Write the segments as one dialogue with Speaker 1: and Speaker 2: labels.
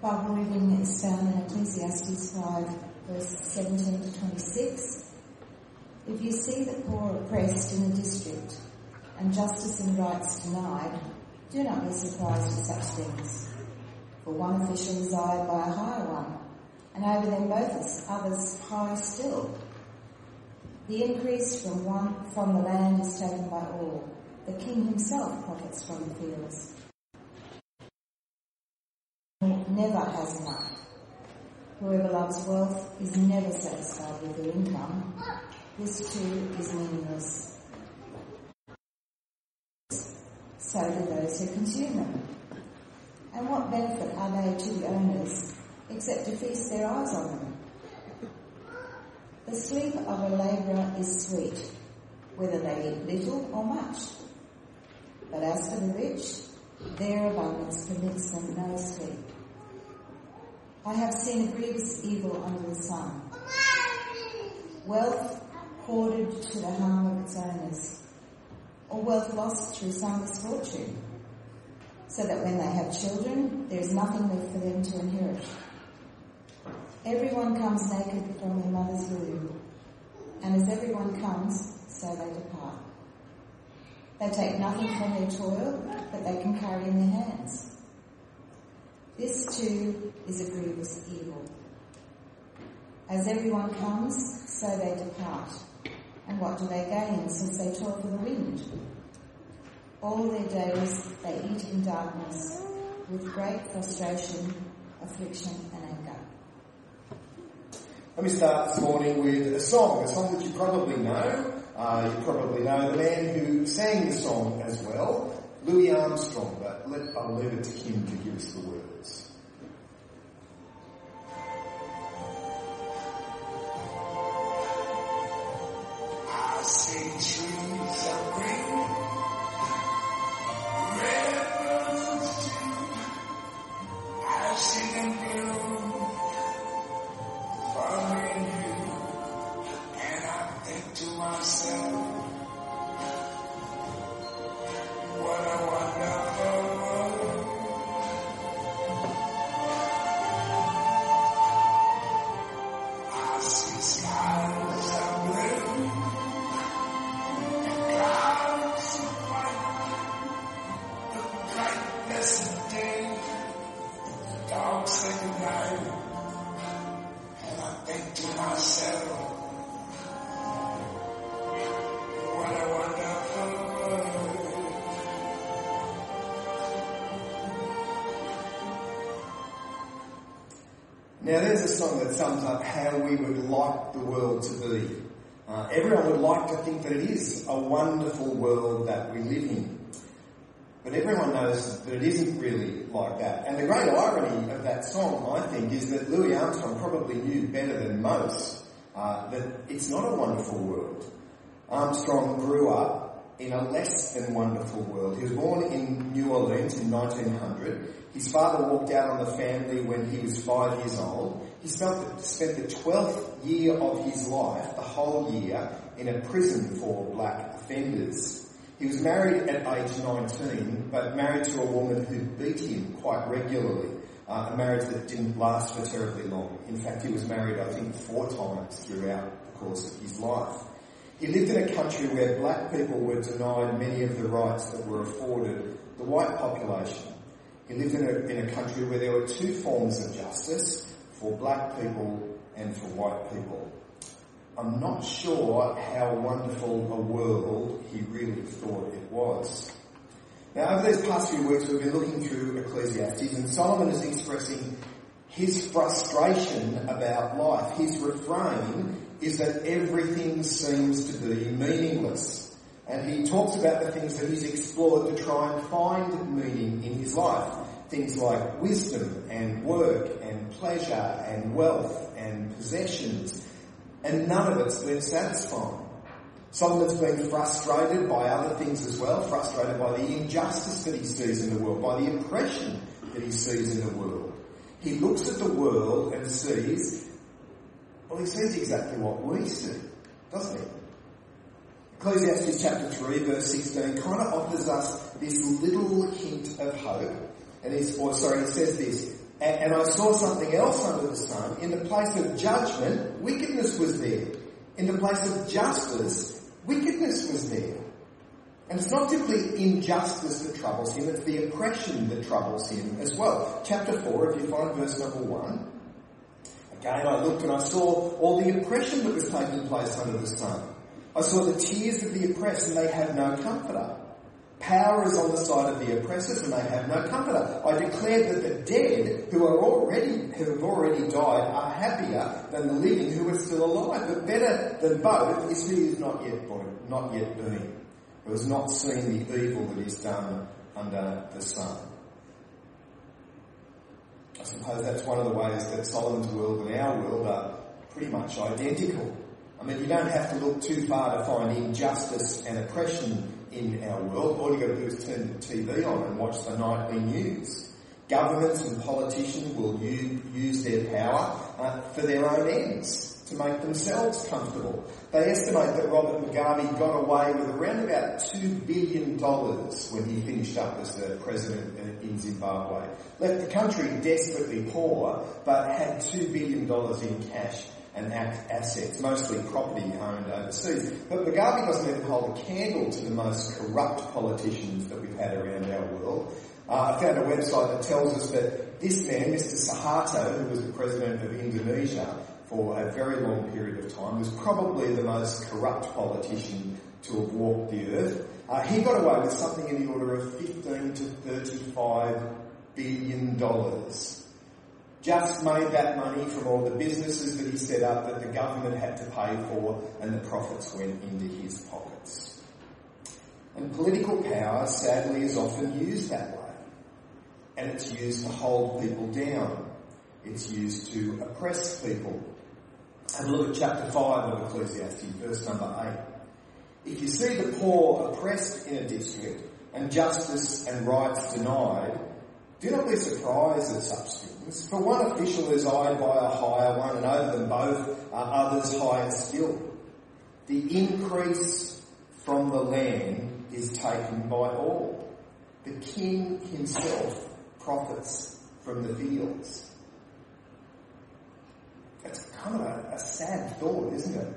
Speaker 1: Bible reading is found in Ecclesiastes 5, verse 17 to 26. If you see the poor oppressed in a district and justice and rights denied, do not be surprised at such things. For one official is eyed by a higher one, and over them both others higher still. The increase from one from the land is taken by all. The king himself profits from the fields never has enough. Whoever loves wealth is never satisfied with their income. This too is meaningless. So do those who consume them. And what benefit are they to the owners except to feast their eyes on them? The sleep of a labourer is sweet, whether they eat little or much. But as for the rich, their abundance permits them no sleep. I have seen grievous evil under the sun. Wealth hoarded to the harm of its owners, or wealth lost through some misfortune, so that when they have children, there is nothing left for them to inherit. Everyone comes naked from their mother's womb, and as everyone comes, so they depart. They take nothing from their toil that they can carry in their hands. This too is a grievous evil. As everyone comes, so they depart. And what do they gain since they toil for the wind? All their days they eat in darkness, with great frustration, affliction, and anger.
Speaker 2: Let me start this morning with a song, a song that you probably know. Uh, you probably know the man who sang the song as well, Louis Armstrong, but let, I'll leave it to him to give us the words.
Speaker 3: The and I think to myself, what a wonderful world.
Speaker 2: Now, there's a song that sums up how we would like the world to be. Uh, everyone would like to think that it is a wonderful world that we live in. Everyone knows that it isn't really like that. And the great irony of that song, I think, is that Louis Armstrong probably knew better than most uh, that it's not a wonderful world. Armstrong grew up in a less than wonderful world. He was born in New Orleans in 1900. His father walked out on the family when he was five years old. He spent spent the 12th year of his life, the whole year, in a prison for black offenders. He was married at age 19, but married to a woman who beat him quite regularly. Uh, a marriage that didn't last for terribly long. In fact, he was married, I think, four times throughout the course of his life. He lived in a country where black people were denied many of the rights that were afforded the white population. He lived in a, in a country where there were two forms of justice for black people and for white people. I'm not sure how wonderful a world he really thought it was. Now, over these past few weeks, we've been looking through Ecclesiastes, and Solomon is expressing his frustration about life. His refrain is that everything seems to be meaningless. And he talks about the things that he's explored to try and find meaning in his life. Things like wisdom and work and pleasure and wealth and possessions. And none of it's been satisfying. Solomon's been frustrated by other things as well, frustrated by the injustice that he sees in the world, by the oppression that he sees in the world. He looks at the world and sees, well, he sees exactly what we see, doesn't he? Ecclesiastes chapter 3 verse 16 kind of offers us this little hint of hope. And he's, or sorry, it says this, And, and I saw something else under the sun. In the place of judgment, wickedness was there. In the place of justice, wickedness was there. And it's not simply injustice that troubles him, it's the oppression that troubles him as well. Chapter 4, if you find verse number 1. Again, I looked and I saw all the oppression that was taking place under the sun. I saw the tears of the oppressed and they had no comforter. Power is on the side of the oppressors and they have no comforter. I declare that the dead who are already, who have already died are happier than the living who are still alive. But better than both is he who is not yet born, not yet been, who has not seen the evil that is done under the sun. I suppose that's one of the ways that Solomon's world and our world are pretty much identical. I mean, you don't have to look too far to find injustice and oppression in our world. All you've got to do is turn the TV on and watch the nightly news. Governments and politicians will use, use their power uh, for their own ends to make themselves comfortable. They estimate that Robert Mugabe got away with around about $2 billion when he finished up as the president in Zimbabwe. Left the country desperately poor, but had $2 billion in cash and assets, mostly property owned overseas. But Mugabe doesn't even hold a candle to the most corrupt politicians that we've had around our world. Uh, I found a website that tells us that this man, Mr. Suharto, who was the president of Indonesia for a very long period of time, was probably the most corrupt politician to have walked the earth. Uh, he got away with something in the order of 15 to 35 billion dollars just made that money from all the businesses that he set up that the government had to pay for and the profits went into his pockets. And political power, sadly, is often used that way. And it's used to hold people down. It's used to oppress people. Have a look at chapter 5 of Ecclesiastes, verse number 8. If you see the poor oppressed in a district and justice and rights denied, do not be surprised at such things, for one official is eyed by a higher one, and over them both are others higher still. The increase from the land is taken by all. The king himself profits from the fields. That's kind of a, a sad thought, isn't it?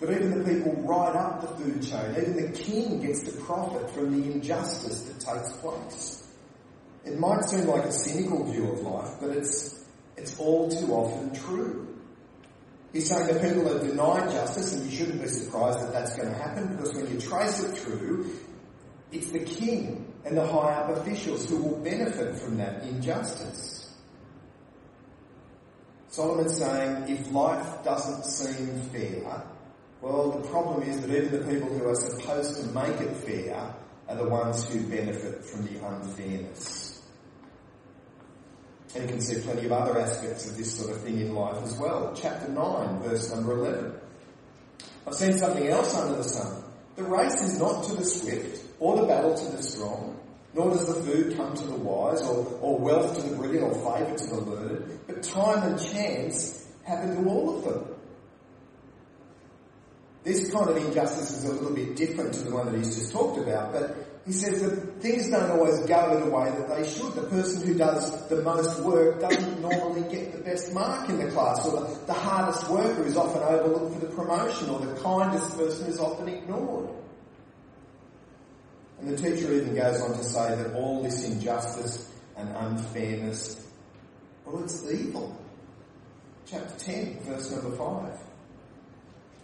Speaker 2: That even the people right up the food chain, even the king gets to profit from the injustice that takes place. It might seem like a cynical view of life, but it's, it's all too often true. He's saying that people are denied justice, and you shouldn't be surprised that that's going to happen because when you trace it through, it's the king and the high up officials who will benefit from that injustice. Solomon's saying if life doesn't seem fair, well, the problem is that even the people who are supposed to make it fair are the ones who benefit from the unfairness. And you can see plenty of other aspects of this sort of thing in life as well. Chapter 9, verse number 11. I've seen something else under the sun. The race is not to the swift, or the battle to the strong, nor does the food come to the wise, or, or wealth to the brilliant, or favour to the learned, but time and chance happen to all of them. This kind of injustice is a little bit different to the one that he's just talked about, but he says that things don't always go in the way that they should. The person who does the most work doesn't normally get the best mark in the class, or the, the hardest worker is often overlooked for the promotion, or the kindest person is often ignored. And the teacher even goes on to say that all this injustice and unfairness, well, it's evil. Chapter 10, verse number 5.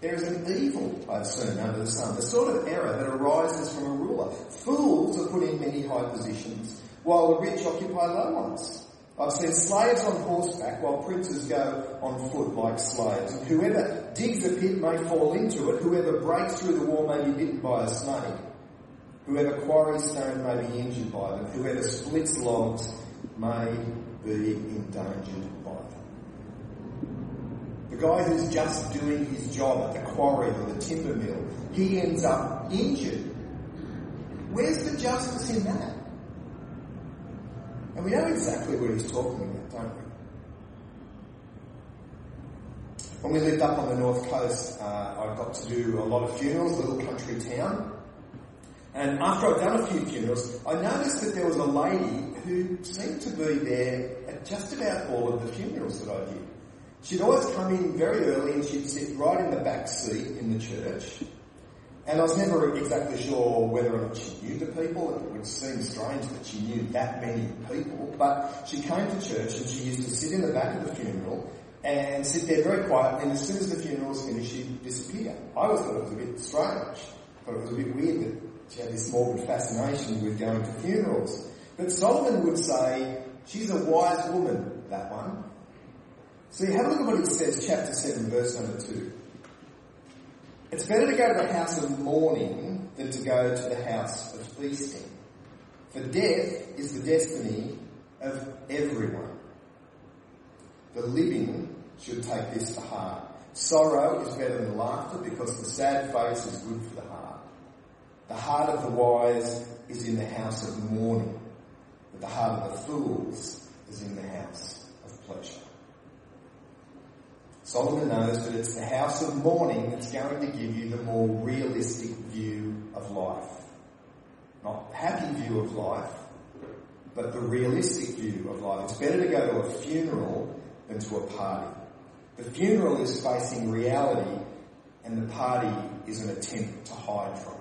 Speaker 2: There is an evil I've seen under the sun, the sort of error that arises from a ruler. Fools are put in many high positions, while the rich occupy low ones. I've seen slaves on horseback while princes go on foot like slaves. And whoever digs a pit may fall into it. Whoever breaks through the wall may be bitten by a snake. Whoever quarries stone may be injured by them. Whoever splits logs may be endangered. The guy who's just doing his job at the quarry or the timber mill, he ends up injured. Where's the justice in that? And we know exactly what he's talking about, don't we? When we lived up on the north coast, uh, I got to do a lot of funerals, a little country town. And after I'd done a few funerals, I noticed that there was a lady who seemed to be there at just about all of the funerals that I did. She'd always come in very early and she'd sit right in the back seat in the church. And I was never exactly sure whether or not she knew the people. It would seem strange that she knew that many people. But she came to church and she used to sit in the back of the funeral and sit there very quietly. And as soon as the funeral was finished, she'd disappear. I always thought it was a bit strange. Thought it was a bit weird that she had this morbid fascination with going to funerals. But Solomon would say, she's a wise woman, that one. See, have a look at what it says, chapter 7, verse number 2. It's better to go to the house of mourning than to go to the house of feasting. For death is the destiny of everyone. The living should take this to heart. Sorrow is better than laughter because the sad face is good for the heart. The heart of the wise is in the house of mourning, but the heart of the fools is in the house of pleasure. Solomon knows that it's the house of mourning that's going to give you the more realistic view of life. Not happy view of life, but the realistic view of life. It's better to go to a funeral than to a party. The funeral is facing reality and the party is an attempt to hide from it.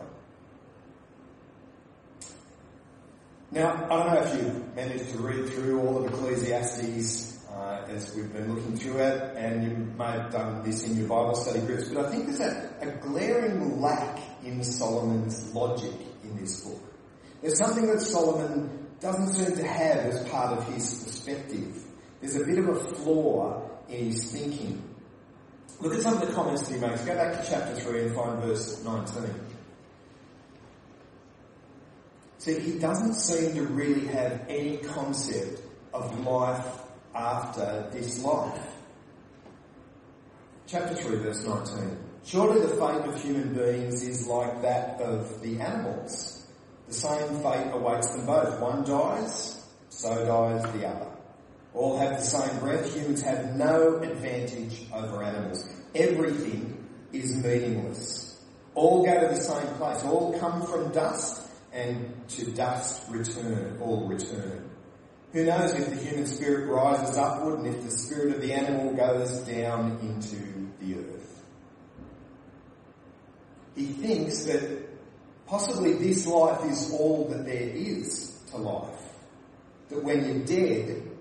Speaker 2: Now, I don't know if you've managed to read through all of Ecclesiastes uh, as we've been looking through it, and you may have done this in your Bible study groups, but I think there's a, a glaring lack in Solomon's logic in this book. There's something that Solomon doesn't seem to have as part of his perspective. There's a bit of a flaw in his thinking. Look at some of the comments that he makes. Go back to chapter 3 and find verse 19. See, he doesn't seem to really have any concept of life after this life. Chapter 3 verse 19. Surely the fate of human beings is like that of the animals. The same fate awaits them both. One dies, so dies the other. All have the same breath. Humans have no advantage over animals. Everything is meaningless. All go to the same place. All come from dust and to dust return. All return. Who knows if the human spirit rises upward and if the spirit of the animal goes down into the earth. He thinks that possibly this life is all that there is to life. That when you're dead,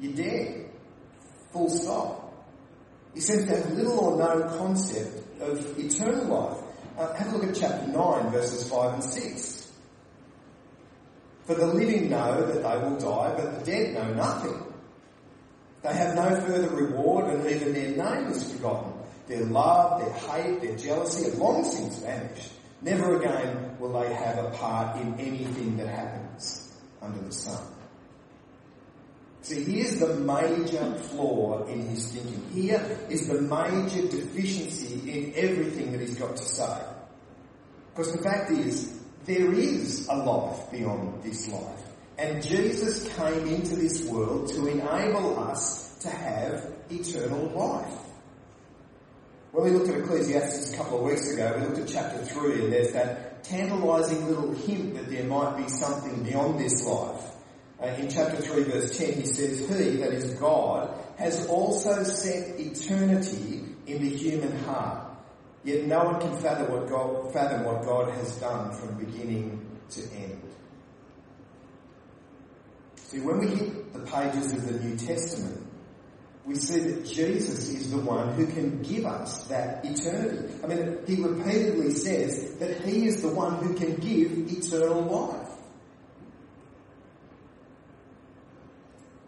Speaker 2: you're dead. Full stop. He seems to have little or no concept of eternal life. Uh, have a look at chapter 9, verses 5 and 6. For the living know that they will die, but the dead know nothing. They have no further reward, and even their name is forgotten. Their love, their hate, their jealousy have long since vanished. Never again will they have a part in anything that happens under the sun. See, here's the major flaw in his thinking. Here is the major deficiency in everything that he's got to say. Because the fact is, there is a life beyond this life. And Jesus came into this world to enable us to have eternal life. When we looked at Ecclesiastes a couple of weeks ago, we looked at chapter 3 and there's that tantalising little hint that there might be something beyond this life. Uh, in chapter 3 verse 10 he says, He, that is God, has also set eternity in the human heart Yet no one can fathom what God, fathom what God has done from beginning to end. See, when we hit the pages of the New Testament, we see that Jesus is the one who can give us that eternity. I mean, he repeatedly says that he is the one who can give eternal life.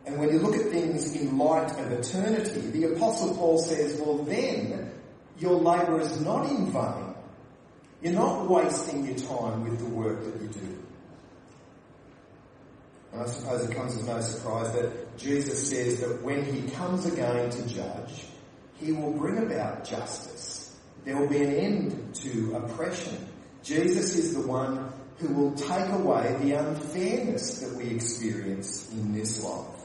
Speaker 2: And when you look at things in light of eternity, the Apostle Paul says, well then, your labour is not in vain. You're not wasting your time with the work that you do. And I suppose it comes as no surprise that Jesus says that when he comes again to judge, he will bring about justice. There will be an end to oppression. Jesus is the one who will take away the unfairness that we experience in this life.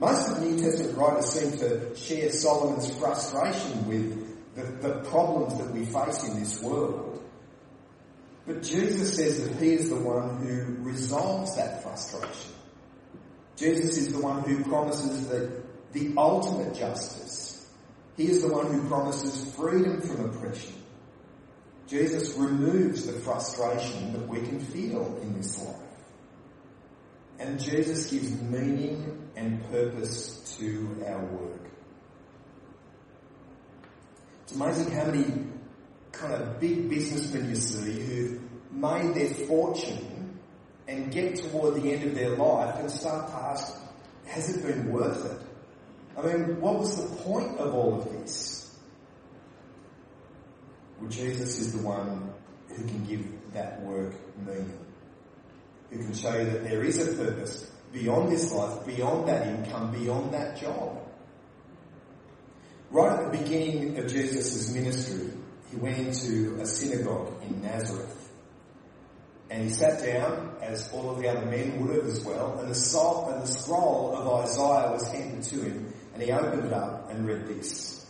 Speaker 2: Most of the New Testament writers seem to share Solomon's frustration with the, the problems that we face in this world. But Jesus says that he is the one who resolves that frustration. Jesus is the one who promises that the ultimate justice. He is the one who promises freedom from oppression. Jesus removes the frustration that we can feel in this life. And Jesus gives meaning and purpose to our work. It's amazing how many kind of big businessmen you see who've made their fortune and get toward the end of their life and start to ask, has it been worth it? I mean, what was the point of all of this? Well, Jesus is the one who can give that work meaning who can show you that there is a purpose beyond this life, beyond that income, beyond that job. Right at the beginning of Jesus' ministry, he went into a synagogue in Nazareth. And he sat down, as all of the other men would have as well, and the, and the scroll of Isaiah was handed to him, and he opened it up and read this.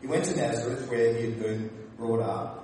Speaker 2: He went to Nazareth where he had been brought up,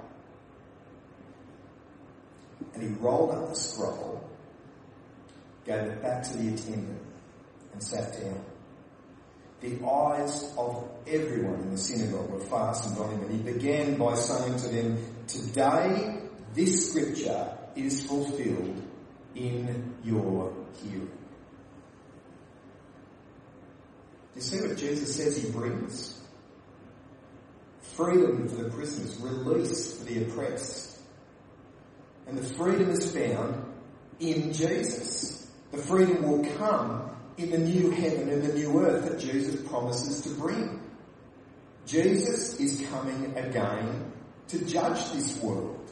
Speaker 2: and he rolled up the scroll, gave it back to the attendant, and sat down. The eyes of everyone in the synagogue were fastened on him, and he began by saying to them, Today this scripture is fulfilled in your hearing. Do you see what Jesus says he brings? Freedom for the prisoners, release for the oppressed, and the freedom is found in Jesus. The freedom will come in the new heaven and the new earth that Jesus promises to bring. Jesus is coming again to judge this world.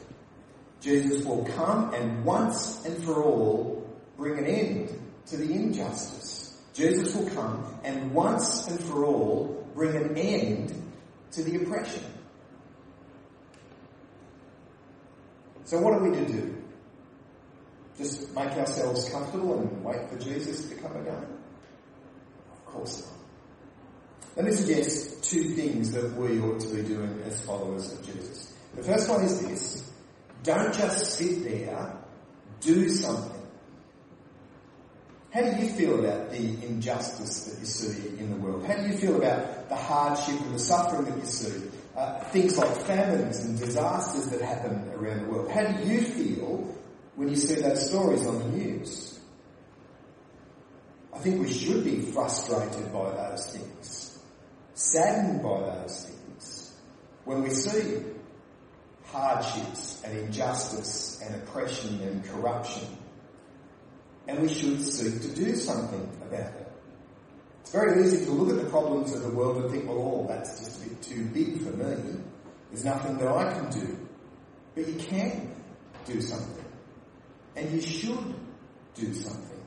Speaker 2: Jesus will come and once and for all bring an end to the injustice. Jesus will come and once and for all bring an end to the oppression. So what are we to do? Just make ourselves comfortable and wait for Jesus to come again? Of course not. Let me suggest two things that we ought to be doing as followers of Jesus. The first one is this. Don't just sit there, do something. How do you feel about the injustice that you see in the world? How do you feel about the hardship and the suffering that you see? Uh, things like famines and disasters that happen around the world. How do you feel when you see those stories on the news? I think we should be frustrated by those things, saddened by those things. When we see hardships and injustice and oppression and corruption, and we should seek to do something about it. It's very easy to look at the problems of the world and think, well, oh, that's just a bit too big for me. There's nothing that I can do. But you can do something. And you should do something.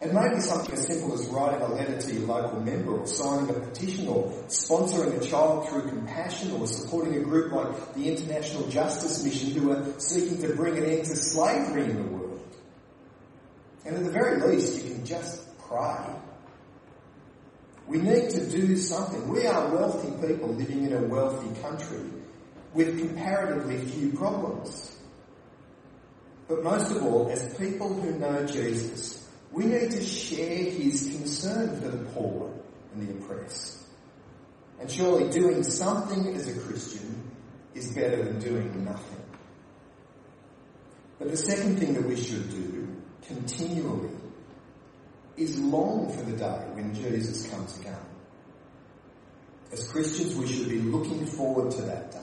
Speaker 2: It may be something as simple as writing a letter to your local member or signing a petition or sponsoring a child through compassion or supporting a group like the International Justice Mission who are seeking to bring an end to slavery in the world. And at the very least, you can just pray we need to do something. We are wealthy people living in a wealthy country with comparatively few problems. But most of all, as people who know Jesus, we need to share his concern for the poor and the oppressed. And surely doing something as a Christian is better than doing nothing. But the second thing that we should do continually is long for the day when Jesus comes again. As Christians, we should be looking forward to that day.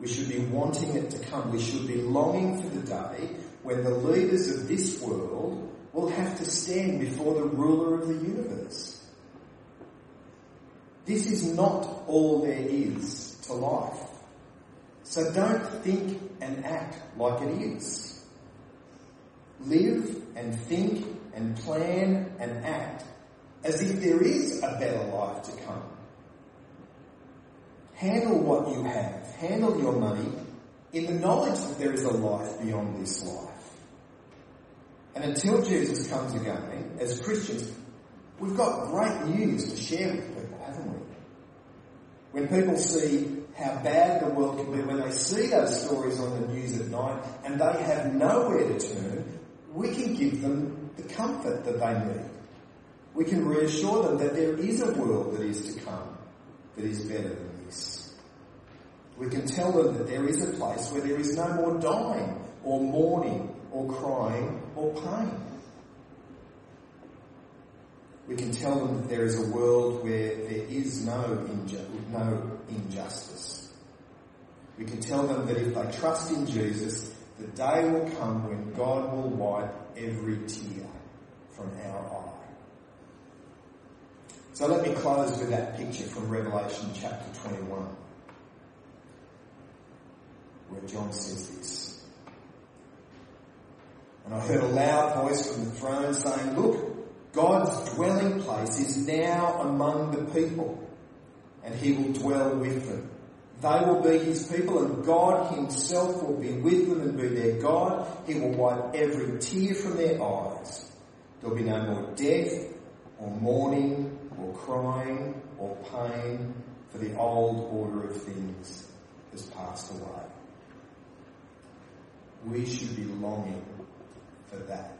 Speaker 2: We should be wanting it to come. We should be longing for the day when the leaders of this world will have to stand before the ruler of the universe. This is not all there is to life. So don't think and act like it is. Live and think and plan and act as if there is a better life to come. Handle what you have, handle your money in the knowledge that there is a life beyond this life. And until Jesus comes again, as Christians, we've got great news to share with people, haven't we? When people see how bad the world can be, when they see those stories on the news at night and they have nowhere to turn, we can give them the comfort that they need. We can reassure them that there is a world that is to come that is better than this. We can tell them that there is a place where there is no more dying or mourning or crying or pain. We can tell them that there is a world where there is no, inju- no injustice. We can tell them that if they trust in Jesus, the day will come when God will wipe every tear from our eye. So let me close with that picture from Revelation chapter 21, where John says this. And I heard a loud voice from the throne saying, Look, God's dwelling place is now among the people, and he will dwell with them. They will be his people, and God himself will be with them and be their God. He will wipe every tear from their eyes. There'll be no more death, or mourning, or crying, or pain, for the old order of things has passed away. We should be longing for that